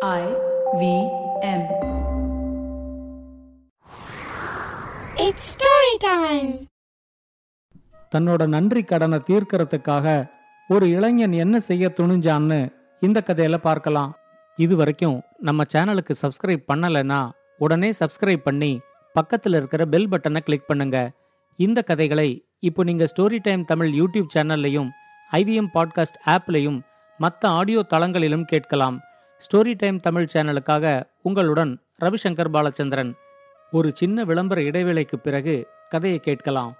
I V M. It's story time. தன்னோட நன்றி கடனை தீர்க்கறதுக்காக ஒரு இளைஞன் என்ன செய்ய துணிஞ்சான்னு இந்த கதையில பார்க்கலாம் இது வரைக்கும் நம்ம சேனலுக்கு சப்ஸ்கிரைப் பண்ணலைன்னா உடனே சப்ஸ்கிரைப் பண்ணி பக்கத்துல இருக்கிற பெல் பட்டனை கிளிக் பண்ணுங்க இந்த கதைகளை இப்போ நீங்க ஸ்டோரி டைம் தமிழ் யூடியூப் சேனல்லையும் ஐவிஎம் பாட்காஸ்ட் ஆப்லையும் மற்ற ஆடியோ தளங்களிலும் கேட்கலாம் ஸ்டோரி டைம் தமிழ் சேனலுக்காக உங்களுடன் ரவிசங்கர் பாலச்சந்திரன் ஒரு சின்ன விளம்பர இடைவேளைக்கு பிறகு கதையை கேட்கலாம்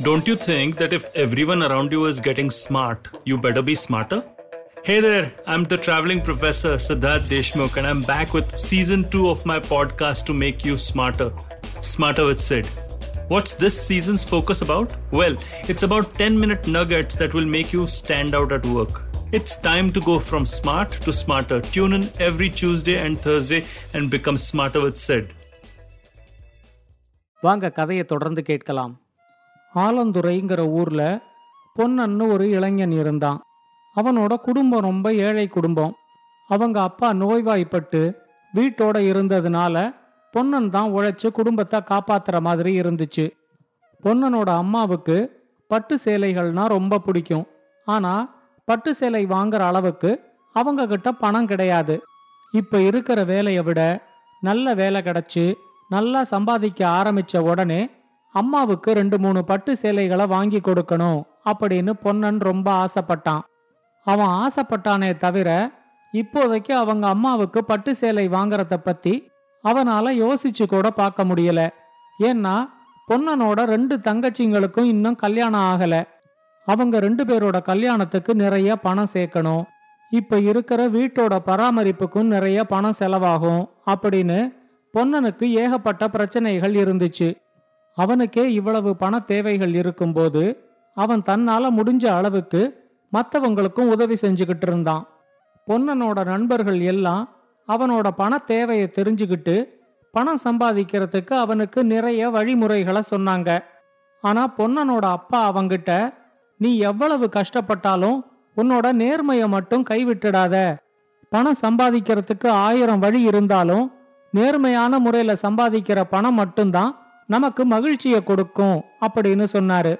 Don't you think that if everyone around you is getting smart, you better be smarter? Hey there, I'm the traveling professor Siddharth Deshmukh, and I'm back with season 2 of my podcast to make you smarter. Smarter with Sid. What's this season's focus about? Well, it's about 10 minute nuggets that will make you stand out at work. It's time to go from smart to smarter. Tune in every Tuesday and Thursday and become smarter with Sid. வாங்க கதையை தொடர்ந்து கேட்கலாம். ஆலந்துறைங்கிற ஊர்ல பொன்னன்னு ஒரு இளைஞன் இருந்தான். அவனோட குடும்பம் ரொம்ப ஏழை குடும்பம். அவங்க அப்பா நோய்வாய்ப்பட்டு வீட்டோட இருந்ததுனால பொன்னன் தான் உழைச்சு குடும்பத்தை காப்பாத்துற மாதிரி இருந்துச்சு. பொன்னனோட அம்மாவுக்கு பட்டு சேலைகள்னா ரொம்ப பிடிக்கும். ஆனா பட்டு சேலை வாங்குற அளவுக்கு அவங்க கிட்ட பணம் கிடையாது. இப்ப இருக்கிற வேலையை விட நல்ல வேலை கிடைச்சு நல்லா சம்பாதிக்க ஆரம்பிச்ச உடனே அம்மாவுக்கு ரெண்டு மூணு பட்டு சேலைகளை வாங்கி கொடுக்கணும் அப்படின்னு பொன்னன் ரொம்ப ஆசைப்பட்டான். அவன் ஆசைப்பட்டானே தவிர இப்போதைக்கு அவங்க அம்மாவுக்கு பட்டு சேலை வாங்குறத பத்தி அவனால யோசிச்சு கூட பார்க்க முடியல. ஏன்னா பொன்னனோட ரெண்டு தங்கச்சிங்களுக்கும் இன்னும் கல்யாணம் ஆகலை. அவங்க ரெண்டு பேரோட கல்யாணத்துக்கு நிறைய பணம் சேர்க்கணும். இப்ப இருக்கிற வீட்டோட பராமரிப்புக்கும் நிறைய பணம் செலவாகும் அப்படின்னு பொன்னனுக்கு ஏகப்பட்ட பிரச்சனைகள் இருந்துச்சு. அவனுக்கே இவ்வளவு பண தேவைகள் இருக்கும்போது அவன் தன்னால முடிஞ்ச அளவுக்கு மற்றவங்களுக்கும் உதவி செஞ்சுக்கிட்டு இருந்தான். பொன்னனோட நண்பர்கள் எல்லாம் அவனோட பண தேவையை தெரிஞ்சுக்கிட்டு பணம் சம்பாதிக்கிறதுக்கு அவனுக்கு நிறைய வழிமுறைகளை சொன்னாங்க. ஆனா பொன்னனோட அப்பா அவங்கிட்ட நீ எவ்வளவு கஷ்டப்பட்டாலும் உன்னோட நேர்மையை மட்டும் கைவிட்டுடாத. பணம் சம்பாதிக்கிறதுக்கு ஆயிரம் வழி இருந்தாலும் நேர்மையான முறையில சம்பாதிக்கிற பணம் மட்டும்தான் நமக்கு மகிழ்ச்சியை கொடுக்கும் அப்படின்னு சொன்னாரு.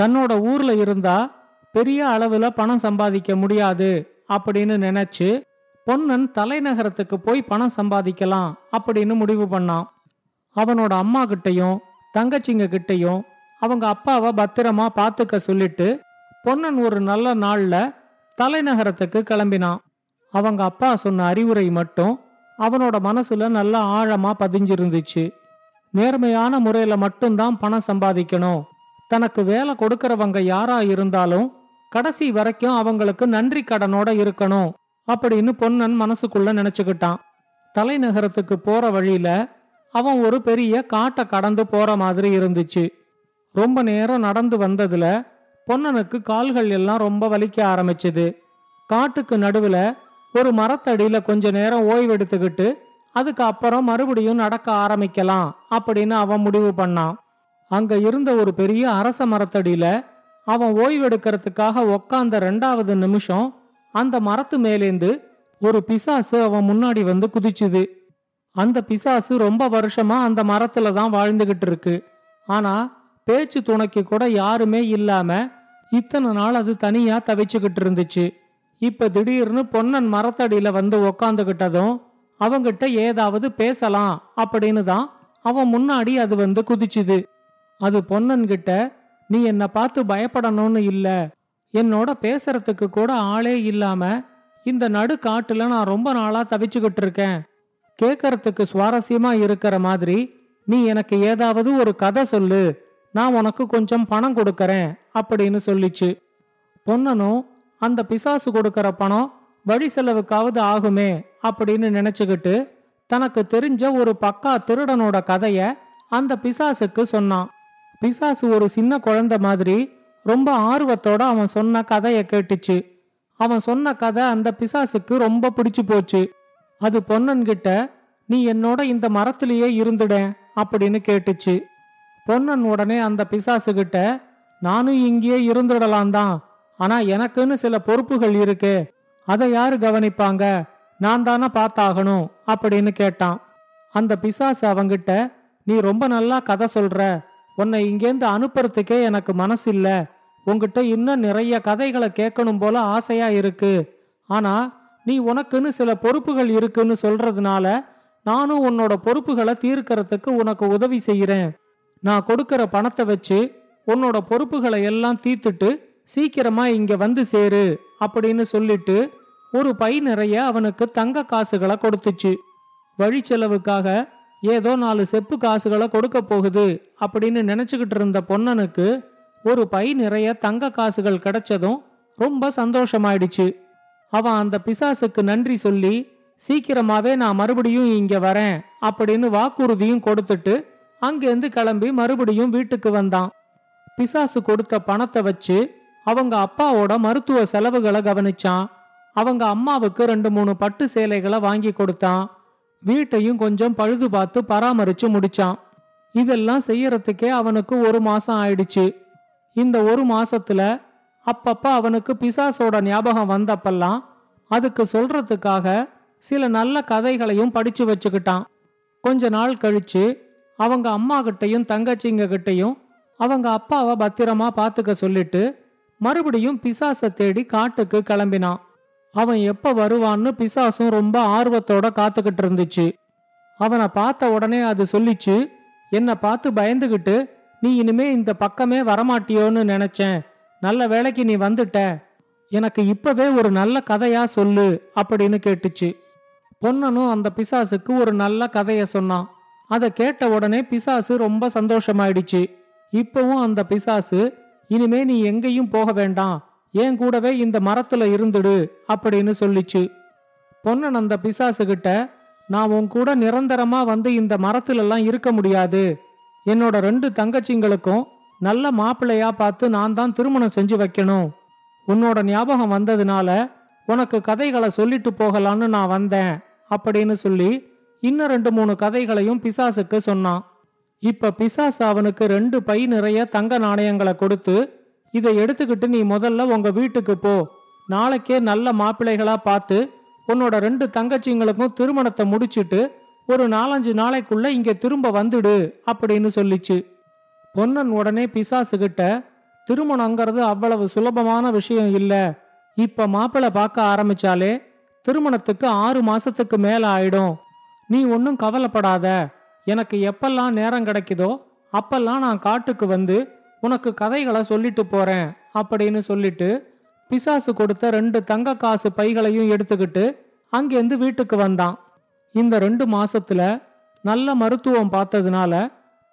தன்னோட ஊர்ல இருந்தா பெரிய அளவுல பணம் சம்பாதிக்க முடியாது அப்படின்னு நினைச்சு பொன்னன் தலைநகரத்துக்கு போய் பணம் சம்பாதிக்கலாம் அப்படின்னு முடிவு பண்ணான். அவனோட அம்மா கிட்டையும் தங்கச்சிங்க கிட்டையும் அவங்க அப்பாவை பத்திரமா பாத்துக்க சொல்லிட்டு பொன்னன் ஒரு நல்ல நாள்ல தலைநகரத்துக்கு கிளம்பினான். அவங்க அப்பா சொன்ன அறிவுரை மட்டும் அவனோட மனசுல நல்ல ஆழமா பதிஞ்சிருந்துச்சு. நேர்மையான முறையில மட்டும்தான் பணம் சம்பாதிக்கணும். தனக்கு வேலை கொடுக்கறவங்க யாரா இருந்தாலும் கடைசி வரைக்கும் அவங்களுக்கு நன்றி கடனோட இருக்கணும் அப்படின்னு பொன்னன் மனசுக்குள்ள நினைச்சுக்கிட்டான். தலைநகரத்துக்கு போற வழியில அவன் ஒரு பெரிய காட்டை கடந்து போற மாதிரி இருந்துச்சு. ரொம்ப நேரம் நடந்து வந்ததுல பொன்னனுக்கு கால்கள் எல்லாம் ரொம்ப வலிக்க ஆரம்பிச்சது. காட்டுக்கு நடுவுல ஒரு மரத்தடியில கொஞ்ச நேரம் ஓய்வெடுத்துக்கிட்டு அதுக்கு அப்புறம் மறுபடியும் நடக்க ஆரம்பிக்கலாம் அப்படின்னு அவன் முடிவு பண்ணான். அங்க இருந்த ஒரு பெரிய அரச மரத்தடியில அவன் ஓய்வெடுக்கிறதுக்காக உக்காந்த ரெண்டாவது நிமிஷம் அந்த மரத்து மேலேந்து ஒரு பிசாசு அவன் முன்னாடி வந்து குதிச்சுது. அந்த பிசாசு ரொம்ப வருஷமா அந்த மரத்துல தான் வாழ்ந்துகிட்டு இருக்கு. ஆனா பேச்சு துணைக்கு கூட யாருமே இல்லாம இத்தனை நாள் அது தனியா தவிச்சுக்கிட்டு இருந்துச்சு. இப்ப திடீர்னு பொன்னன் மரத்தடியில வந்து உக்காந்துகிட்டதும் அவங்கிட்ட ஏதாவது பேசலாம் அப்படின்னு தான் அவன் முன்னாடி அது வந்து குதிச்சுது. அது பொன்னன்கிட்ட நீ என்ன பார்த்து பயப்படணும்னு இல்ல. என்னோட பேசுறதுக்கு கூட ஆளே இல்லாம இந்த நடு காட்டுல நான் ரொம்ப நாளா தவிச்சுக்கிட்டு இருக்கேன். கேக்கறதுக்கு சுவாரஸ்யமா இருக்கிற மாதிரி நீ எனக்கு ஏதாவது ஒரு கதை சொல்லு. நான் உனக்கு கொஞ்சம் பணம் கொடுக்கறேன் அப்படின்னு சொல்லிச்சு. பொன்னனும் அந்த பிசாசு கொடுக்கற பணம் வழி செலவுக்காவது ஆகுமே அப்படின்னு நினைச்சுக்கிட்டு தனக்கு தெரிஞ்ச ஒரு பக்கா திருடனோட கதைய அந்த பிசாசுக்கு சொன்னான். பிசாசு ஒரு சின்ன குழந்தை மாதிரி ரொம்ப ஆர்வத்தோட அவன் சொன்ன கதைய கேட்டுச்சு. அவன் சொன்ன கதை அந்த பிசாசுக்கு ரொம்ப பிடிச்சு போச்சு. அது பொன்னன்கிட்ட நீ என்னோட இந்த மரத்திலேயே இருந்துட அப்படின்னு கேட்டுச்சு. பொன்னன் உடனே அந்த பிசாசு கிட்ட நானும் இங்கேயே இருந்துடலாம் தான் ஆனா எனக்குன்னு சில பொறுப்புகள் இருக்கு. அதை யாரு கவனிப்பாங்க? நான் தானே பார்த்தாகணும் அப்படின்னு கேட்டான். அந்த பிசாசு அவங்கிட்ட நீ ரொம்ப நல்லா கதை சொல்ற. உன்னை இங்கேருந்து அனுப்புறதுக்கே எனக்கு மனசு இல்ல உங்ககிட்ட இன்னும் நிறைய கதைகளை கேட்கணும் போல ஆசையா இருக்கு. ஆனா நீ உனக்குன்னு சில பொறுப்புகள் இருக்குன்னு சொல்றதுனால நானும் உன்னோட பொறுப்புகளை தீர்க்கறதுக்கு உனக்கு உதவி செய்யறேன். நான் கொடுக்கற பணத்தை வச்சு உன்னோட பொறுப்புகளை எல்லாம் தீர்த்துட்டு சீக்கிரமா இங்க வந்து சேரு அப்படின்னு சொல்லிட்டு ஒரு பை நிறைய அவனுக்கு தங்க காசுகளை கொடுத்துச்சு. வழி செலவுக்காக ஏதோ நாலு செப்பு காசுகளை கொடுக்க போகுது அப்படின்னு நினைச்சுக்கிட்டு இருந்த பொன்னனுக்கு ஒரு பை நிறைய தங்க காசுகள் கிடைச்சதும் ரொம்ப சந்தோஷமாயிடுச்சு. அவன் அந்த பிசாசுக்கு நன்றி சொல்லி சீக்கிரமாவே நான் மறுபடியும் இங்க வரேன் அப்படின்னு வாக்குறுதியும் கொடுத்துட்டு அங்கேருந்து கிளம்பி மறுபடியும் வீட்டுக்கு வந்தான். பிசாசு கொடுத்த பணத்தை வச்சு அவங்க அப்பாவோட மருத்துவ செலவுகளை கவனிச்சான். அவங்க அம்மாவுக்கு ரெண்டு மூணு பட்டு சேலைகளை வாங்கி கொடுத்தான். வீட்டையும் கொஞ்சம் பழுது பார்த்து பராமரிச்சு முடிச்சான். இதெல்லாம் செய்யறதுக்கே அவனுக்கு ஒரு மாசம் ஆயிடுச்சு. இந்த ஒரு மாசத்துல அப்பப்ப அவனுக்கு பிசாசோட ஞாபகம் வந்தப்பெல்லாம் அதுக்கு சொல்றதுக்காக சில நல்ல கதைகளையும் படிச்சு வச்சுக்கிட்டான். கொஞ்ச நாள் கழிச்சு அவங்க அம்மா கிட்டையும் தங்கச்சிங்க கிட்டையும் அவங்க அப்பாவை பத்திரமா பாத்துக்க சொல்லிட்டு மறுபடியும் பிசாசை தேடி காட்டுக்கு கிளம்பினான். அவன் எப்ப வருவான்னு பிசாசும் ரொம்ப ஆர்வத்தோட காத்துக்கிட்டு இருந்துச்சு. அவனை பார்த்த உடனே அது சொல்லிச்சு என்னை பார்த்து பயந்துகிட்டு நீ இனிமே இந்த பக்கமே வரமாட்டியோன்னு நினைச்சேன். நல்ல வேளைக்கு நீ வந்துட்ட. எனக்கு இப்பவே ஒரு நல்ல கதையா சொல்லு அப்படின்னு கேட்டுச்சு. பொன்னனும் அந்த பிசாசுக்கு ஒரு நல்ல கதைய சொன்னான். அதை கேட்ட உடனே பிசாசு ரொம்ப சந்தோஷமாயிடுச்சு. இப்பவும் அந்த பிசாசு இனிமே நீ எங்கேயும் போக வேண்டாம். என் கூடவே இந்த மரத்துல இருந்துடு அப்படின்னு சொல்லிச்சு. பொன்னன் அந்த பிசாசு கிட்ட நான் உன் கூட நிரந்தரமா வந்து இந்த மரத்துலலாம் இருக்க முடியாது. என்னோட ரெண்டு தங்கச்சிங்களுக்கும் நல்ல மாப்பிள்ளையா பார்த்து நான் தான் திருமணம் செஞ்சு வைக்கணும். உன்னோட ஞாபகம் வந்ததுனால உனக்கு கதைகளை சொல்லிட்டு போகலான்னு நான் வந்தேன் அப்படின்னு சொல்லி இன்னும் ரெண்டு மூணு கதைகளையும் பிசாசுக்கு சொன்னான். இப்ப பிசாசு அவனுக்கு ரெண்டு பை நிறைய தங்க நாணயங்களை கொடுத்து இதை எடுத்துக்கிட்டு நீ முதல்ல உங்க வீட்டுக்கு போ. நாளைக்கே நல்ல மாப்பிள்ளைகளா பார்த்து உன்னோட ரெண்டு தங்கச்சிங்களுக்கும் திருமணத்தை முடிச்சிட்டு ஒரு நாலஞ்சு நாளைக்குள்ள இங்க திரும்ப வந்துடு அப்படின்னு சொல்லிச்சு. பொன்னன் உடனே பிசாசு கிட்ட திருமணங்கிறது அவ்வளவு சுலபமான விஷயம் இல்ல. இப்ப மாப்பிள்ளை பார்க்க ஆரம்பிச்சாலே திருமணத்துக்கு ஆறு மாசத்துக்கு மேல ஆயிடும். நீ ஒன்றும் கவலைப்படாத. எனக்கு எப்பெல்லாம் நேரம் கிடைக்குதோ அப்பெல்லாம் நான் காட்டுக்கு வந்து உனக்கு கதைகளை சொல்லிட்டு போறேன் அப்படின்னு சொல்லிட்டு பிசாசு கொடுத்த ரெண்டு தங்க காசு பைகளையும் எடுத்துக்கிட்டு அங்கேருந்து வீட்டுக்கு வந்தான். இந்த ரெண்டு மாசத்துல நல்ல மருத்துவம் பார்த்ததுனால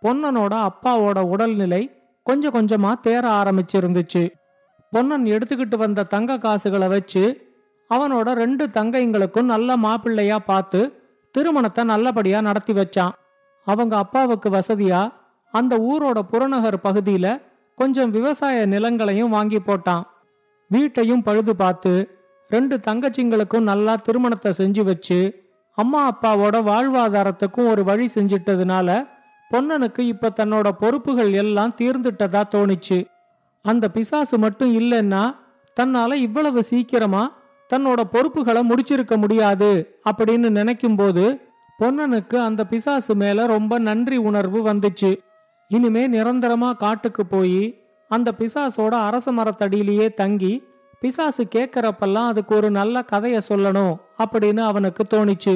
பொன்னனோட அப்பாவோட உடல்நிலை கொஞ்சம் கொஞ்சமா தேர ஆரம்பிச்சிருந்துச்சு. பொன்னன் எடுத்துக்கிட்டு வந்த தங்க காசுகளை வச்சு அவனோட ரெண்டு தங்கைங்களுக்கும் நல்ல மாப்பிள்ளையா பார்த்து திருமணத்தை நல்லபடியா நடத்தி வச்சான். அவங்க அப்பாவுக்கு வசதியா அந்த ஊரோட புறநகர் பகுதியில கொஞ்சம் விவசாய நிலங்களையும் வாங்கி போட்டான். வீட்டையும் பழுது பார்த்து ரெண்டு தங்கச்சிங்களுக்கும் நல்லா திருமணத்தை செஞ்சு வச்சு அம்மா அப்பாவோட வாழ்வாதாரத்துக்கும் ஒரு வழி செஞ்சிட்டதுனால பொன்னனுக்கு இப்ப தன்னோட பொறுப்புகள் எல்லாம் தீர்ந்துட்டதா தோணுச்சு. அந்த பிசாசு மட்டும் இல்லைன்னா தன்னால இவ்வளவு சீக்கிரமா தன்னோட பொறுப்புகளை முடிச்சிருக்க முடியாது அப்படின்னு நினைக்கும் போது பொன்னனுக்கு அந்த பிசாசு மேல ரொம்ப நன்றி உணர்வு வந்துச்சு. இனிமே நிரந்தரமா காட்டுக்கு போய் அந்த பிசாசோட அரச மரத்தடியிலேயே தங்கி பிசாசு கேட்கறப்பெல்லாம் அதுக்கு ஒரு நல்ல கதைய சொல்லணும் அப்படின்னு அவனுக்கு தோணிச்சு.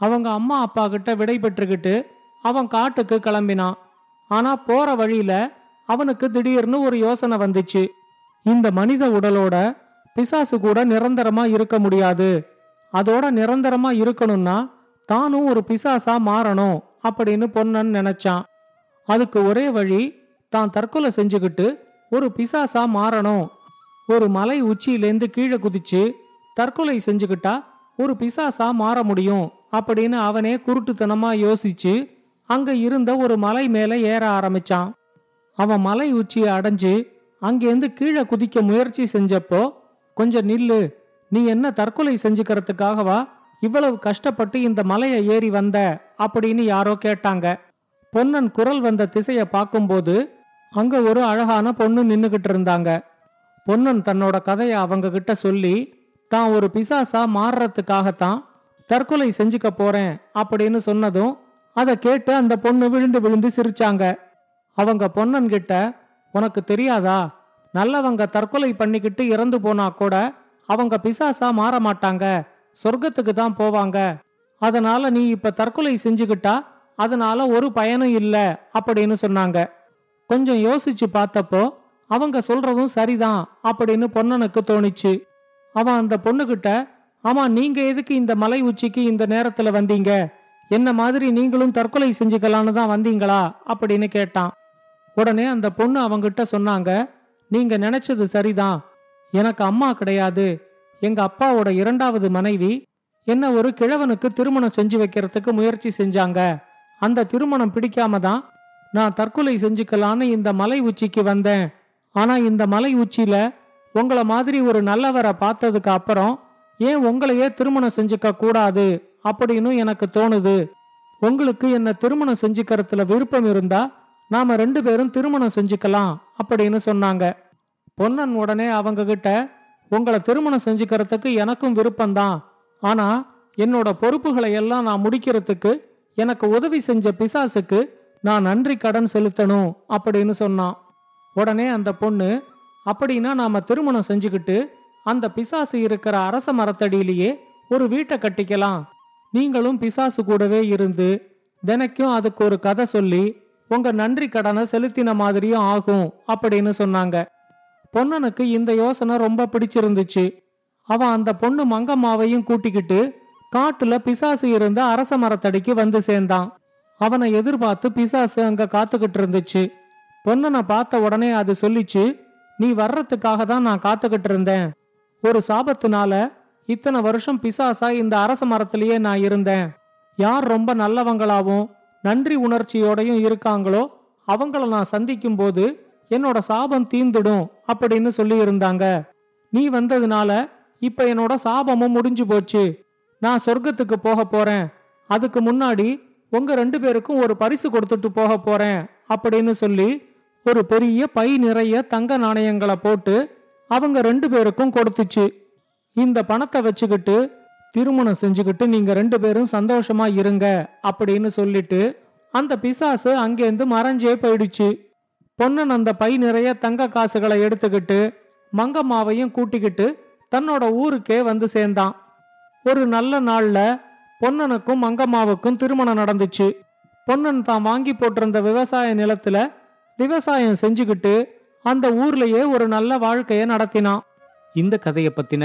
அவங்க அம்மா அப்பா கிட்ட விடை பெற்றுக்கிட்டு அவன் காட்டுக்கு கிளம்பினான். ஆனா போற வழியில அவனுக்கு திடீர்னு ஒரு யோசனை வந்துச்சு. இந்த மனித உடலோட பிசாசு கூட நிரந்தரமா இருக்க முடியாது. அதோட நிரந்தரமா இருக்கணும்னா தானும் ஒரு பிசாசா மாறணும் அப்படின்னு பொன்னன் நினைச்சான். அதுக்கு ஒரே வழி தான் தற்கொலை செஞ்சுக்கிட்டு ஒரு பிசாசா மாறணும். ஒரு மலை உச்சியிலேந்து கீழே குதிச்சு தற்கொலை செஞ்சுக்கிட்டா ஒரு பிசாசா மாற முடியும் அப்படின்னு அவனே குருட்டுத்தனமா யோசிச்சு அங்க இருந்த ஒரு மலை மேல ஏற ஆரம்பிச்சான். அவன் மலை உச்சியை அடைஞ்சு அங்கேருந்து கீழே குதிக்க முயற்சி செஞ்சப்போ கொஞ்சம் நில்லு. நீ என்ன தற்கொலை செஞ்சுக்கிறதுக்காகவா? இவ்வளவு கஷ்டப்பட்டு இந்த மலையை ஏறி வந்த? அப்படின்னு யாரோ கேட்டாங்க. பொன்னன் குரல் வந்த திசைய பார்க்கும்போது அங்க ஒரு அழகான பொண்ணு நின்னுகிட்டு இருந்தாங்க. பொன்னன் தன்னோட கதையை அவங்க கிட்ட சொல்லி தான் ஒரு பிசாசா மாறுறதுக்காகத்தான் தற்கொலை செஞ்சுக்க போறேன் அப்படின்னு சொன்னதும் அதை கேட்டு அந்த பொண்ணு விழுந்து விழுந்து சிரிச்சாங்க. அவங்க பொன்னன் கிட்ட உனக்கு தெரியாதா? நல்லவங்க தற்கொலை பண்ணிக்கிட்டு இறந்து போனா கூட அவங்க பிசாசா மாற மாட்டாங்க. சொர்க்கத்துக்கு தான் போவாங்க. அதனால நீ இப்ப தற்கொலை செஞ்சுக்கிட்டா அதனால ஒரு பயனும் இல்ல அப்படின்னு சொன்னாங்க. கொஞ்சம் யோசிச்சு பார்த்தப்போ அவங்க சொல்றதும் சரிதான் அப்படின்னு பொன்னனுக்கு தோணிச்சு. அவன் அந்த பொண்ணுகிட்ட ஆமா நீங்க எதுக்கு இந்த மலை உச்சிக்கு இந்த நேரத்துல வந்தீங்க? என்ன மாதிரி நீங்களும் தற்கொலை செஞ்சுக்கலான்னு தான் வந்தீங்களா? அப்படின்னு கேட்டான். உடனே அந்த பொண்ணு அவங்கிட்ட சொன்னாங்க நீங்க நினைச்சது சரிதான். எனக்கு அம்மா கிடையாது. எங்க அப்பாவோட இரண்டாவது மனைவி என்ன ஒரு கிழவனுக்கு திருமணம் செஞ்சு வைக்கிறதுக்கு முயற்சி செஞ்சாங்க. அந்த திருமணம் பிடிக்காம தான் நான் தற்கொலை செஞ்சுக்கலான்னு இந்த மலை உச்சிக்கு வந்தேன். ஆனா இந்த மலை உச்சியில உங்கள மாதிரி ஒரு நல்லவரை பார்த்ததுக்கு அப்புறம் ஏன் உங்களையே திருமணம் செஞ்சுக்க கூடாது அப்படின்னு எனக்கு தோணுது. உங்களுக்கு என்ன திருமணம் செஞ்சுக்கிறதுல விருப்பம் இருந்தா நாம ரெண்டு பேரும் திருமணம் செஞ்சுக்கலாம் அப்படின்னு சொன்னாங்க. பொன்னன் உடனே அவங்க கிட்ட உங்களை திருமணம் செஞ்சுக்கிறதுக்கு எனக்கும் விருப்பம்தான். ஆனா என்னோட பொறுப்புகளை எல்லாம் நான் முடிக்கிறதுக்கு எனக்கு உதவி செஞ்ச பிசாசுக்கு நான் நன்றி கடன் செலுத்தணும் அப்படின்னு சொன்னான். உடனே அந்த பொண்ணு அப்படின்னா நாம திருமணம் செஞ்சுக்கிட்டு அந்த பிசாசு இருக்கிற அரச மரத்தடியிலேயே ஒரு வீட்டை கட்டிக்கலாம். நீங்களும் பிசாசு கூடவே இருந்து தினைக்கும் அதுக்கு ஒரு கதை சொல்லி உங்க நன்றி கடனை செலுத்தின மாதிரியும் ஆகும் அப்படின்னு சொன்னாங்க. பொன்னனுக்கு இந்த யோசனை ரொம்ப பிடிச்சிருந்துச்சு. அவன் அந்த பொண்ணு மங்கம்மாவையும் கூட்டிக்கிட்டு காட்டுல பிசாசு இருந்த அரச மரத்தடிக்கு வந்து சேர்ந்தான். அவனை எதிர்பார்த்து பிசாசு அங்க காத்துக்கிட்டு இருந்துச்சு. பொன்னனை பார்த்த உடனே அது சொல்லிச்சு நீ வர்றதுக்காக தான் நான் காத்துக்கிட்டு இருந்தேன். ஒரு சாபத்தினால இத்தனை வருஷம் பிசாசா இந்த அரச மரத்திலேயே நான் இருந்தேன். யார் ரொம்ப நல்லவங்களாவும் நன்றி உணர்ச்சியோடையும் இருக்காங்களோ அவங்கள நான் சந்திக்கும் போது என்னோட சாபம் தீந்துடும் அப்படின்னு சொல்லி இருந்தாங்க நீ வந்ததுனால இப்ப என்னோட சாபமும் முடிஞ்சு போச்சு. நான் சொர்க்கத்துக்கு போக போறேன். அதுக்கு முன்னாடி உங்க ரெண்டு பேருக்கும் ஒரு பரிசு கொடுத்துட்டு போக போறேன் அப்படின்னு சொல்லி ஒரு பெரிய பை நிறைய தங்க நாணயங்களை போட்டு அவங்க ரெண்டு பேருக்கும் கொடுத்துச்சு. இந்த பணத்தை வச்சுக்கிட்டு திருமணம் செஞ்சுக்கிட்டு நீங்க ரெண்டு பேரும் சந்தோஷமா இருங்க அப்படின்னு சொல்லிட்டு அந்த பிசாசு அங்கேருந்து மறைஞ்சே போயிடுச்சு. பொன்னன் அந்த பை நிறைய தங்க காசுகளை எடுத்துக்கிட்டு மங்கம்மாவையும் கூட்டிக்கிட்டு தன்னோட ஊருக்கே வந்து சேர்ந்தான். ஒரு நல்ல நாள்ல பொன்னனுக்கும் மங்கம்மாவுக்கும் திருமணம் நடந்துச்சு. பொன்னன் தான் வாங்கி போட்டிருந்த விவசாய நிலத்துல விவசாயம் செஞ்சுக்கிட்டு அந்த ஊர்லயே ஒரு நல்ல வாழ்க்கைய நடத்தினான். இந்த கதையை பத்தின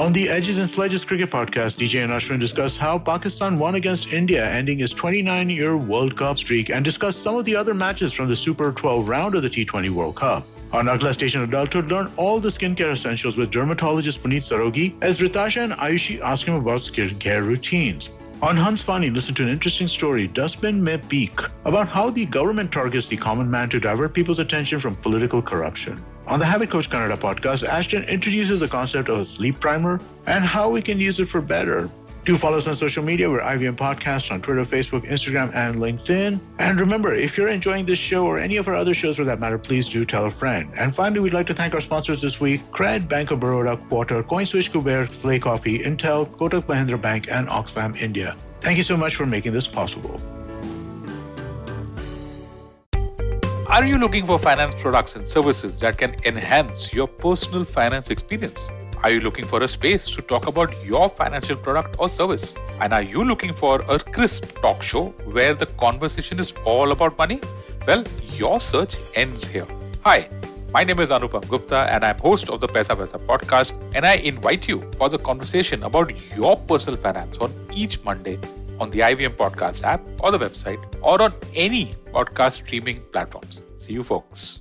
On the Edges and Sledges Cricket Podcast, DJ and Ashwin discuss how Pakistan won against India, ending its 29 year World Cup streak, and discuss some of the other matches from the Super 12 round of the T20 World Cup. On Nagla Station Adulthood, learn all the skincare essentials with dermatologist Puneet Sarogi as Ritasha and Ayushi ask him about skincare routines. On Hans Fani, listen to an interesting story, Dustbin Me Peak, about how the government targets the common man to divert people's attention from political corruption. On the Habit Coach Kannada podcast, Ashton introduces the concept of a sleep primer and how we can use it for better. Do follow us on social media. We're IVM Podcast on Twitter, Facebook, Instagram, and LinkedIn. And remember, if you're enjoying this show or any of our other shows for that matter, please do tell a friend. And finally, we'd like to thank our sponsors this week Cred, Bank of Baroda, Quarter, CoinSwitch, Kuber, Flay Coffee, Intel, Kotak Mahindra Bank, and Oxfam India. Thank you so much for making this possible. Are you looking for finance products and services that can enhance your personal finance experience? Are you looking for a space to talk about your financial product or service? And are you looking for a crisp talk show where the conversation is all about money? Well, your search ends here. Hi, my name is Anupam Gupta and I'm host of the Pesa Pesa podcast and I invite you for the conversation about your personal finance on each Monday on the IVM podcast app or the website or on any podcast streaming platforms. See you folks.